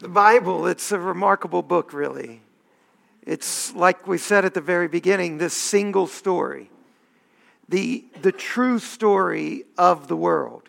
The Bible, it's a remarkable book, really. It's like we said at the very beginning this single story, the, the true story of the world.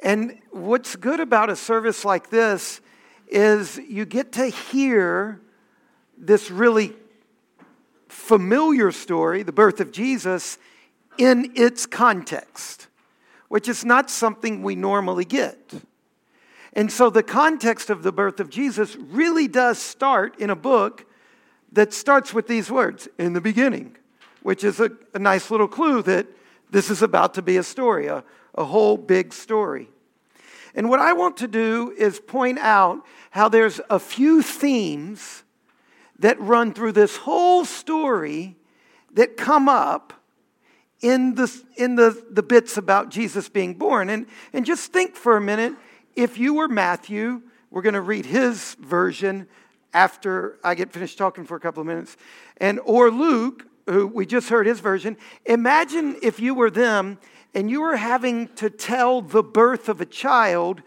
And what's good about a service like this is you get to hear this really familiar story, the birth of Jesus, in its context, which is not something we normally get. And so the context of the birth of Jesus really does start in a book that starts with these words in the beginning, which is a, a nice little clue that this is about to be a story, a, a whole big story. And what I want to do is point out how there's a few themes that run through this whole story that come up in the, in the, the bits about Jesus being born. And, and just think for a minute if you were Matthew, we're going to read his version after I get finished talking for a couple of minutes, and or Luke, who we just heard his version. Imagine if you were them and you were having to tell the birth of a child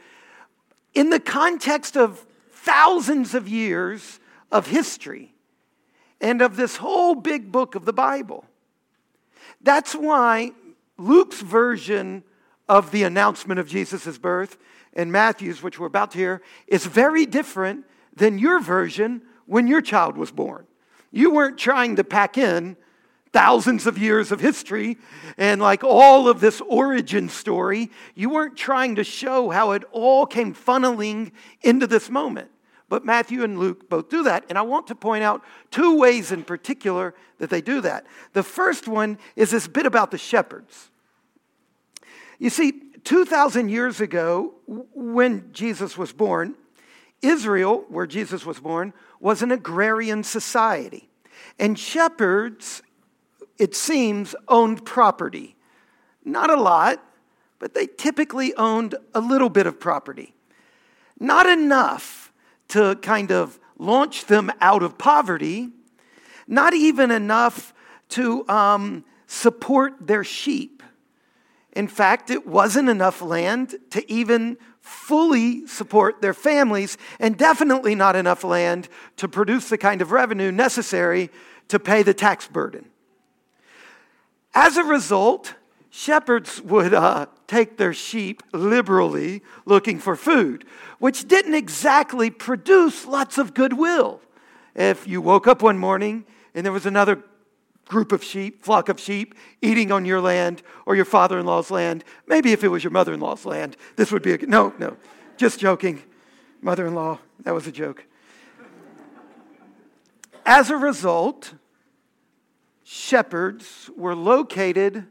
in the context of thousands of years of history and of this whole big book of the Bible. That's why Luke's version of the announcement of Jesus' birth in Matthew's, which we're about to hear, is very different than your version when your child was born. You weren't trying to pack in thousands of years of history and like all of this origin story. You weren't trying to show how it all came funneling into this moment. But Matthew and Luke both do that. And I want to point out two ways in particular that they do that. The first one is this bit about the shepherds. You see, 2,000 years ago, when Jesus was born, Israel, where Jesus was born, was an agrarian society. And shepherds, it seems, owned property. Not a lot, but they typically owned a little bit of property. Not enough to kind of launch them out of poverty, not even enough to um, support their sheep. In fact, it wasn't enough land to even fully support their families, and definitely not enough land to produce the kind of revenue necessary to pay the tax burden. As a result, shepherds would uh, take their sheep liberally looking for food, which didn't exactly produce lots of goodwill. If you woke up one morning and there was another group of sheep, flock of sheep, eating on your land or your father in law's land, maybe if it was your mother in law's land, this would be a. No, no, just joking. Mother in law, that was a joke. As a result, shepherds were located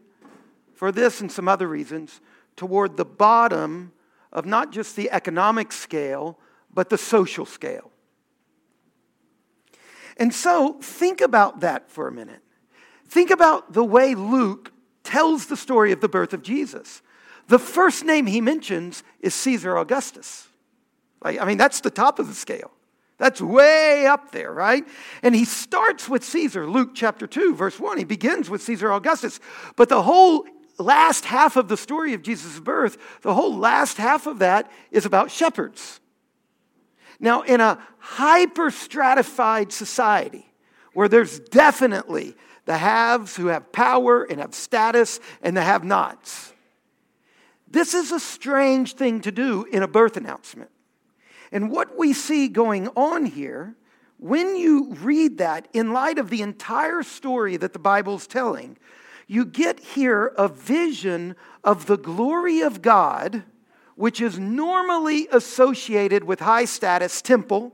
for this and some other reasons, toward the bottom of not just the economic scale, but the social scale. And so, think about that for a minute. Think about the way Luke tells the story of the birth of Jesus. The first name he mentions is Caesar Augustus. I mean, that's the top of the scale. That's way up there, right? And he starts with Caesar, Luke chapter 2, verse 1. He begins with Caesar Augustus. But the whole last half of the story of Jesus' birth, the whole last half of that is about shepherds. Now, in a hyper stratified society where there's definitely the haves who have power and have status and the have nots, this is a strange thing to do in a birth announcement. And what we see going on here, when you read that in light of the entire story that the Bible's telling, you get here a vision of the glory of God, which is normally associated with high status temple.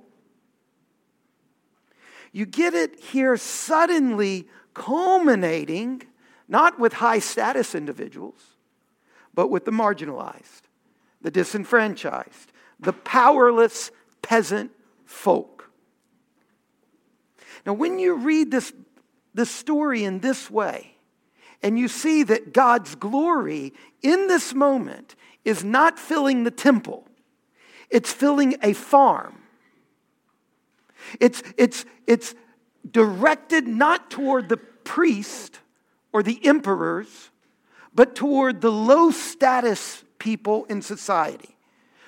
You get it here suddenly culminating not with high status individuals, but with the marginalized, the disenfranchised, the powerless peasant folk. Now, when you read this, this story in this way, and you see that God's glory in this moment is not filling the temple, it's filling a farm. It's, it's, it's directed not toward the priest or the emperors, but toward the low status people in society.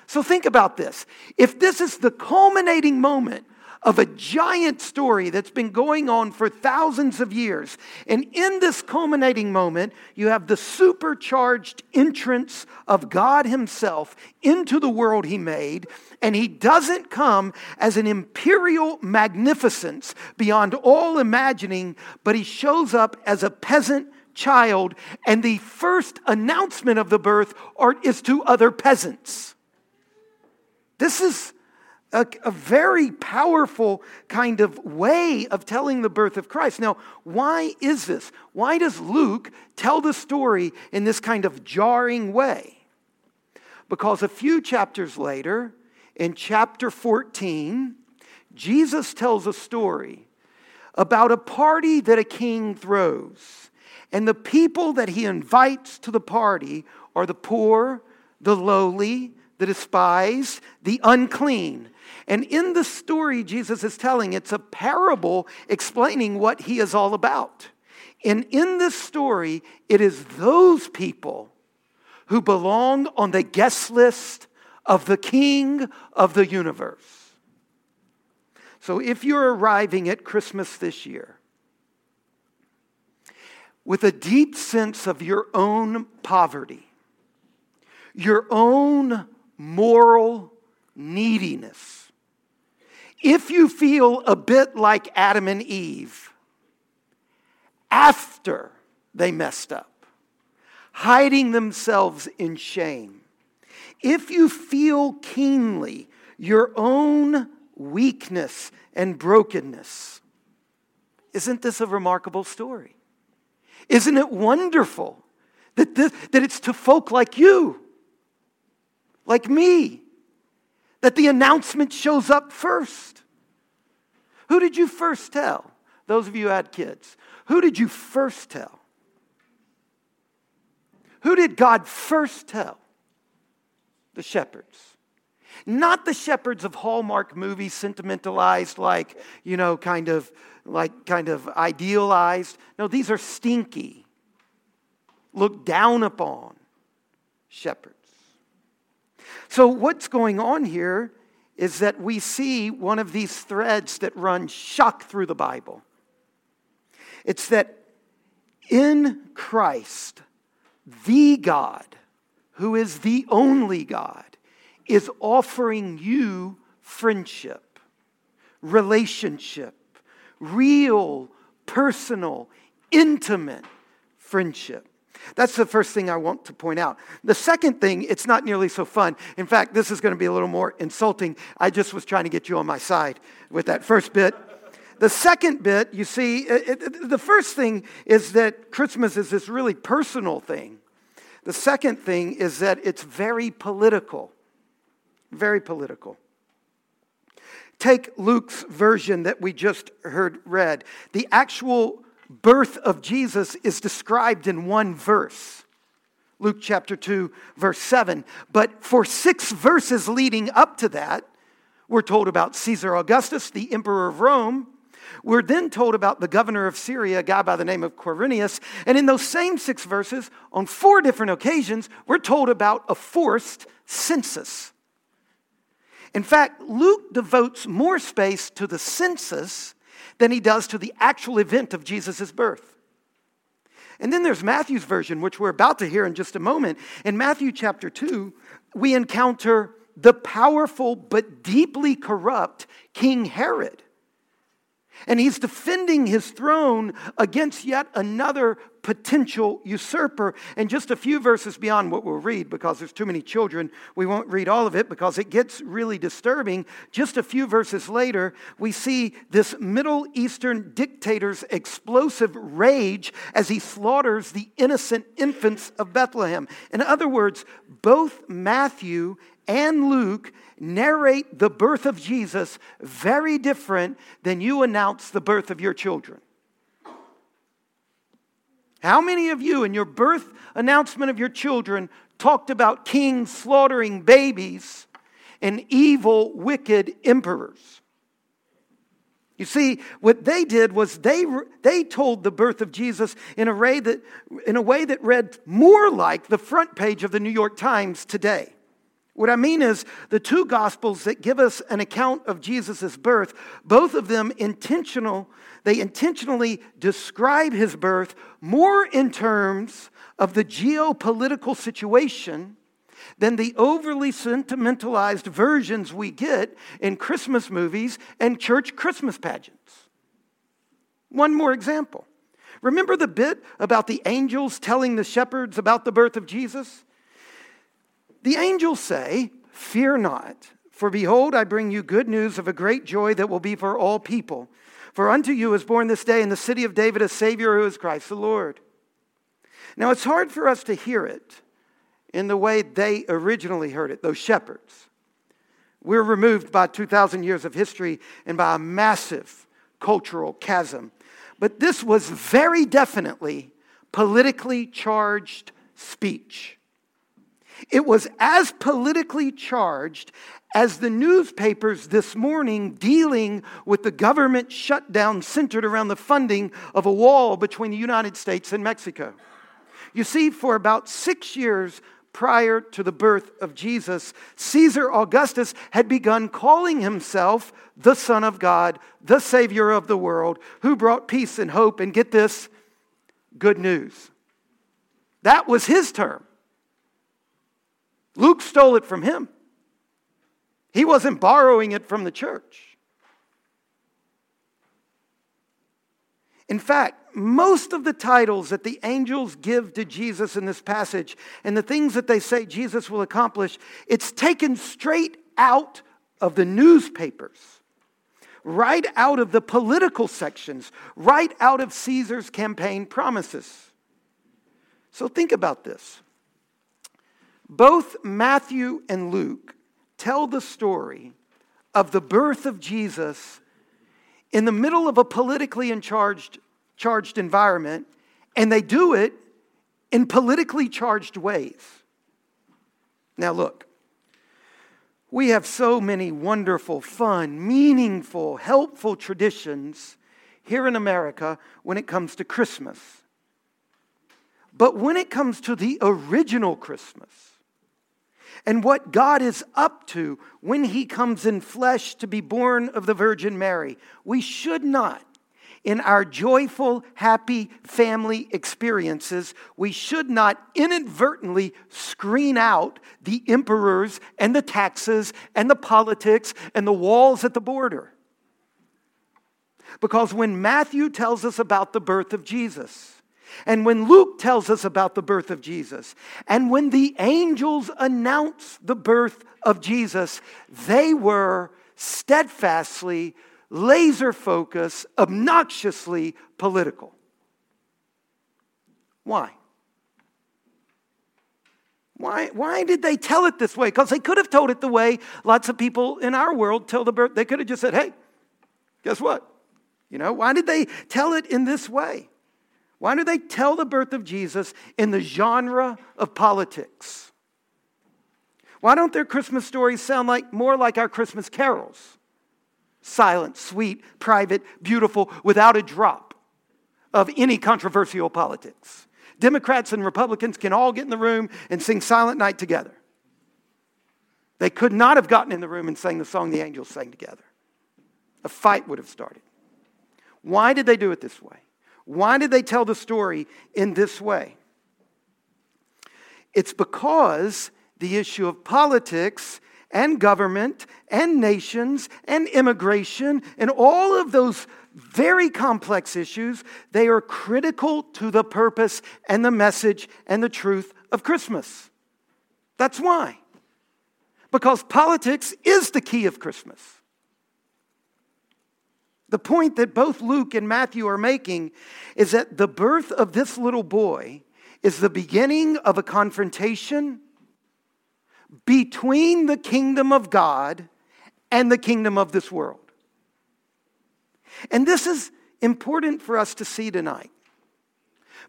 So think about this. If this is the culminating moment of a giant story that's been going on for thousands of years. And in this culminating moment, you have the supercharged entrance of God Himself into the world He made. And He doesn't come as an imperial magnificence beyond all imagining, but He shows up as a peasant child. And the first announcement of the birth is to other peasants. This is a, a, very powerful kind of way of telling the birth of Christ. Now, why is this? Why does Luke tell the story in this kind of jarring way? Because a few chapters later, in chapter 14, Jesus tells a story about a party that a king throws. And the people that he invites to the party are the poor, the lowly, the despised, the unclean. And in the story Jesus is telling, it's a parable explaining what he is all about. And in this story, it is those people who belong on the guest list of the King of the universe. So if you're arriving at Christmas this year with a deep sense of your own poverty, your own moral neediness, if you feel a bit like Adam and Eve after they messed up, hiding themselves in shame, if you feel keenly your own weakness and brokenness, isn't this a remarkable story? Isn't it wonderful that, this, that it's to folk like you, like me, that the announcement shows up first. Who did you first tell? Those of you who had kids. Who did you first tell? Who did God first tell? The shepherds. Not the shepherds of Hallmark movies, sentimentalized, like, you know, kind of like kind of idealized. No, these are stinky, looked down upon shepherds. So, what's going on here is that we see one of these threads that run shock through the Bible. It's that in Christ, the God, who is the only God, is offering you friendship, relationship, real, personal, intimate friendship. That's the first thing I want to point out. The second thing, it's not nearly so fun. In fact, this is going to be a little more insulting. I just was trying to get you on my side with that first bit. The second bit, you see, it, it, the first thing is that Christmas is this really personal thing. The second thing is that it's very political. Very political. Take Luke's version that we just heard read. The actual birth of Jesus is described in one verse. Luke chapter 2, verse 7. But for six verses leading up to that, we're told about Caesar Augustus, the emperor of Rome. We're then told about the governor of Syria, a guy by the name of Quirinius. And in those same six verses, on four different occasions, we're told about a forced census. In fact, Luke devotes more space to the census than he does to the actual event of Jesus' birth. And then there's Matthew's version, which we're about to hear in just a moment. In Matthew chapter 2, we encounter the powerful but deeply corrupt King Herod. And he's defending his throne against yet another potential usurper. And just a few verses beyond what we'll read, because there's too many children, we won't read all of it because it gets really disturbing. Just a few verses later, we see this Middle Eastern dictator's explosive rage as he slaughters the innocent infants of Bethlehem. In other words, both Matthew and Luke narrate the birth of Jesus very different than you announce the birth of your children. How many of you in your birth announcement of your children talked about kings slaughtering babies and evil, wicked emperors? You see, what they did was they, they told the birth of Jesus in a, way that, in a way that read more like the front page of the New York Times today What I mean is, the two gospels that give us an account of Jesus' birth, both of them intentional, they intentionally describe his birth more in terms of the geopolitical situation than the overly sentimentalized versions we get in Christmas movies and church Christmas pageants. One more example. Remember the bit about the angels telling the shepherds about the birth of Jesus? The angels say, Fear not, for behold, I bring you good news of a great joy that will be for all people. For unto you is born this day in the city of David a Savior who is Christ the Lord. Now, it's hard for us to hear it in the way they originally heard it, those shepherds. We're removed by 2,000 years of history and by a massive cultural chasm. But this was very definitely politically charged speech. It was as politically charged as the newspapers this morning dealing with the government shutdown centered around the funding of a wall between the United States and Mexico. You see, for about six years prior to the birth of Jesus, Caesar Augustus had begun calling himself the Son of God, the Savior of the world, who brought peace and hope, and get this, good news. That was his term. Luke stole it from him. He wasn't borrowing it from the church. In fact, most of the titles that the angels give to Jesus in this passage and the things that they say Jesus will accomplish, it's taken straight out of the newspapers, right out of the political sections, right out of Caesar's campaign promises. So think about this. Both Matthew and Luke tell the story of the birth of Jesus in the middle of a politically charged, charged environment, and they do it in politically charged ways. Now, look, we have so many wonderful, fun, meaningful, helpful traditions here in America when it comes to Christmas. But when it comes to the original Christmas, and what God is up to when He comes in flesh to be born of the Virgin Mary. We should not, in our joyful, happy family experiences, we should not inadvertently screen out the emperors and the taxes and the politics and the walls at the border. Because when Matthew tells us about the birth of Jesus, and when Luke tells us about the birth of Jesus, and when the angels announce the birth of Jesus, they were steadfastly, laser focused, obnoxiously political. Why? Why, why did they tell it this way? Because they could have told it the way lots of people in our world tell the birth. They could have just said, hey, guess what? You know, why did they tell it in this way? Why do they tell the birth of Jesus in the genre of politics? Why don't their Christmas stories sound like more like our Christmas carols? Silent, sweet, private, beautiful, without a drop of any controversial politics. Democrats and Republicans can all get in the room and sing Silent Night together. They could not have gotten in the room and sang the song the angels sang together. A fight would have started. Why did they do it this way? Why did they tell the story in this way? It's because the issue of politics and government and nations and immigration and all of those very complex issues, they are critical to the purpose and the message and the truth of Christmas. That's why. Because politics is the key of Christmas. The point that both Luke and Matthew are making is that the birth of this little boy is the beginning of a confrontation between the kingdom of God and the kingdom of this world. And this is important for us to see tonight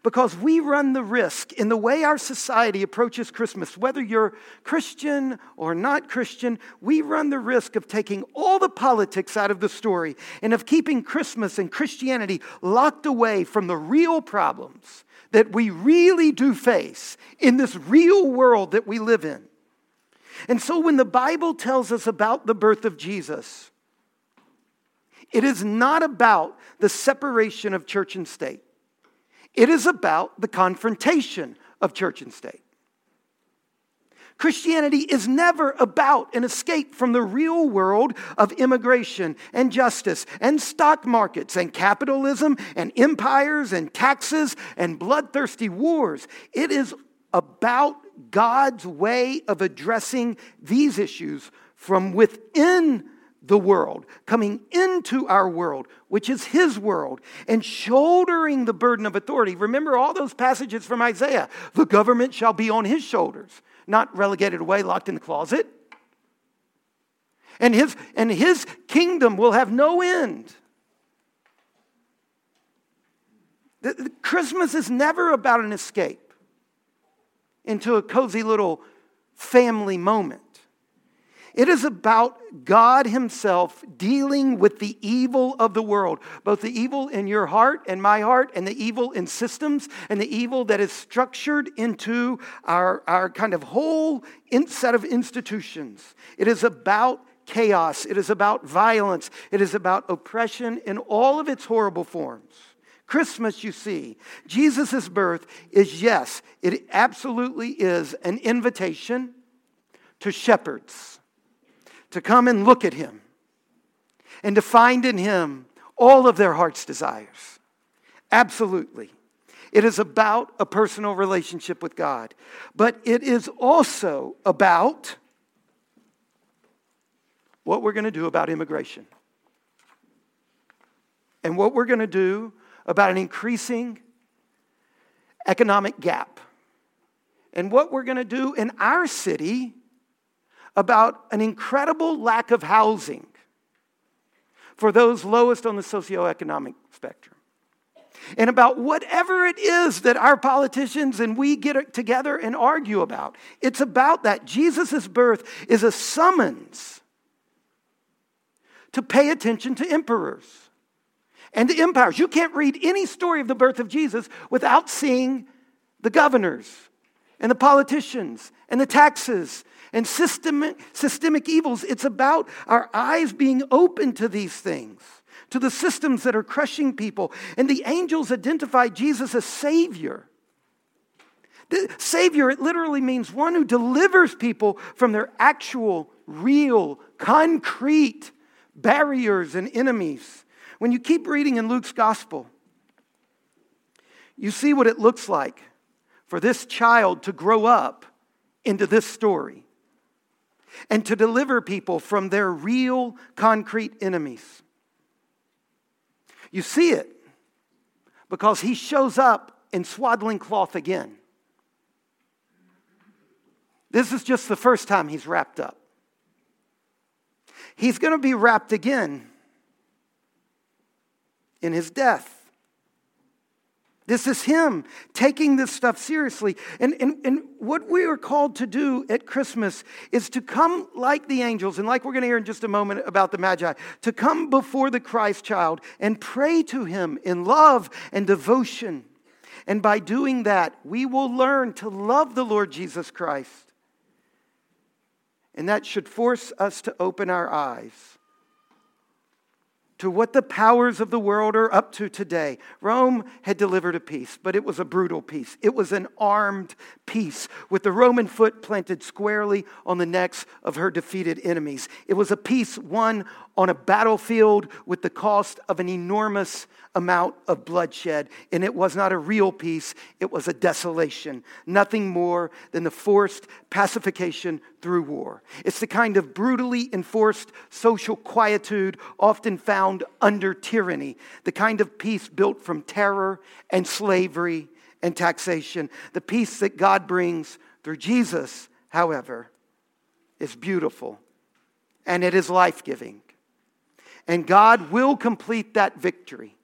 because we run the risk in the way our society approaches Christmas, whether you're Christian or not Christian, we run the risk of taking all the politics out of the story and of keeping Christmas and Christianity locked away from the real problems that we really do face in this real world that we live in. And so when the Bible tells us about the birth of Jesus, it is not about the separation of church and state. It is about the confrontation of church and state. Christianity is never about an escape from the real world of immigration and justice and stock markets and capitalism and empires and taxes and bloodthirsty wars. It is about God's way of addressing these issues from within the world, coming into our world, which is His world, and shouldering the burden of authority. Remember all those passages from Isaiah the government shall be on His shoulders, not relegated away, locked in the closet. And his, and his kingdom will have no end. The, the Christmas is never about an escape into a cozy little family moment. It is about God Himself dealing with the evil of the world, both the evil in your heart and my heart, and the evil in systems, and the evil that is structured into our, our kind of whole set of institutions. It is about chaos, it is about violence, it is about oppression in all of its horrible forms. Christmas, you see, Jesus' birth is, yes, it absolutely is an invitation to shepherds to come and look at him and to find in him all of their heart's desires. Absolutely. It is about a personal relationship with God, but it is also about what we're going to do about immigration and what we're going to do about an increasing economic gap and what we're going to do in our city about an incredible lack of housing for those lowest on the socioeconomic spectrum. And about whatever it is that our politicians and we get together and argue about. It's about that. Jesus' birth is a summons to pay attention to emperors and to empires. You can't read any story of the birth of Jesus without seeing the governors and the politicians and the taxes and systemic, systemic evils. It's about our eyes being open to these things, to the systems that are crushing people. And the angels identify Jesus as Savior. The Savior, it literally means one who delivers people from their actual, real, concrete barriers and enemies. When you keep reading in Luke's gospel, you see what it looks like for this child to grow up into this story and to deliver people from their real concrete enemies. You see it because he shows up in swaddling cloth again. This is just the first time he's wrapped up. He's going to be wrapped again in his death. This is Him taking this stuff seriously. And, and, and what we are called to do at Christmas is to come like the angels, and like we're going to hear in just a moment about the Magi, to come before the Christ child and pray to Him in love and devotion. And by doing that, we will learn to love the Lord Jesus Christ. And that should force us to open our eyes to what the powers of the world are up to today. Rome had delivered a peace, but it was a brutal peace. It was an armed peace with the Roman foot planted squarely on the necks of her defeated enemies. It was a peace won on a battlefield with the cost of an enormous amount of bloodshed. And it was not a real peace, it was a desolation. Nothing more than the forced pacification through war. It's the kind of brutally enforced social quietude often found under tyranny, the kind of peace built from terror and slavery and taxation. The peace that God brings through Jesus, however, is beautiful and it is life giving. And God will complete that victory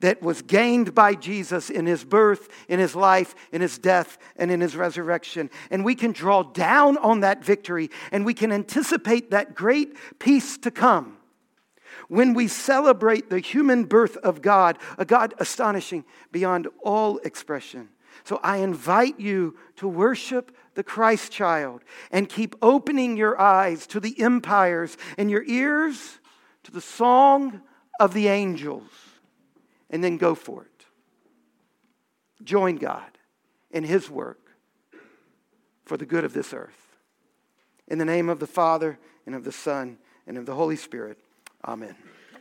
that was gained by Jesus in his birth, in his life, in his death, and in his resurrection. And we can draw down on that victory and we can anticipate that great peace to come when we celebrate the human birth of God, a God astonishing beyond all expression. So I invite you to worship the Christ child, and keep opening your eyes to the empires and your ears to the song of the angels, and then go for it. Join God in His work for the good of this earth. In the name of the Father, and of the Son, and of the Holy Spirit, amen.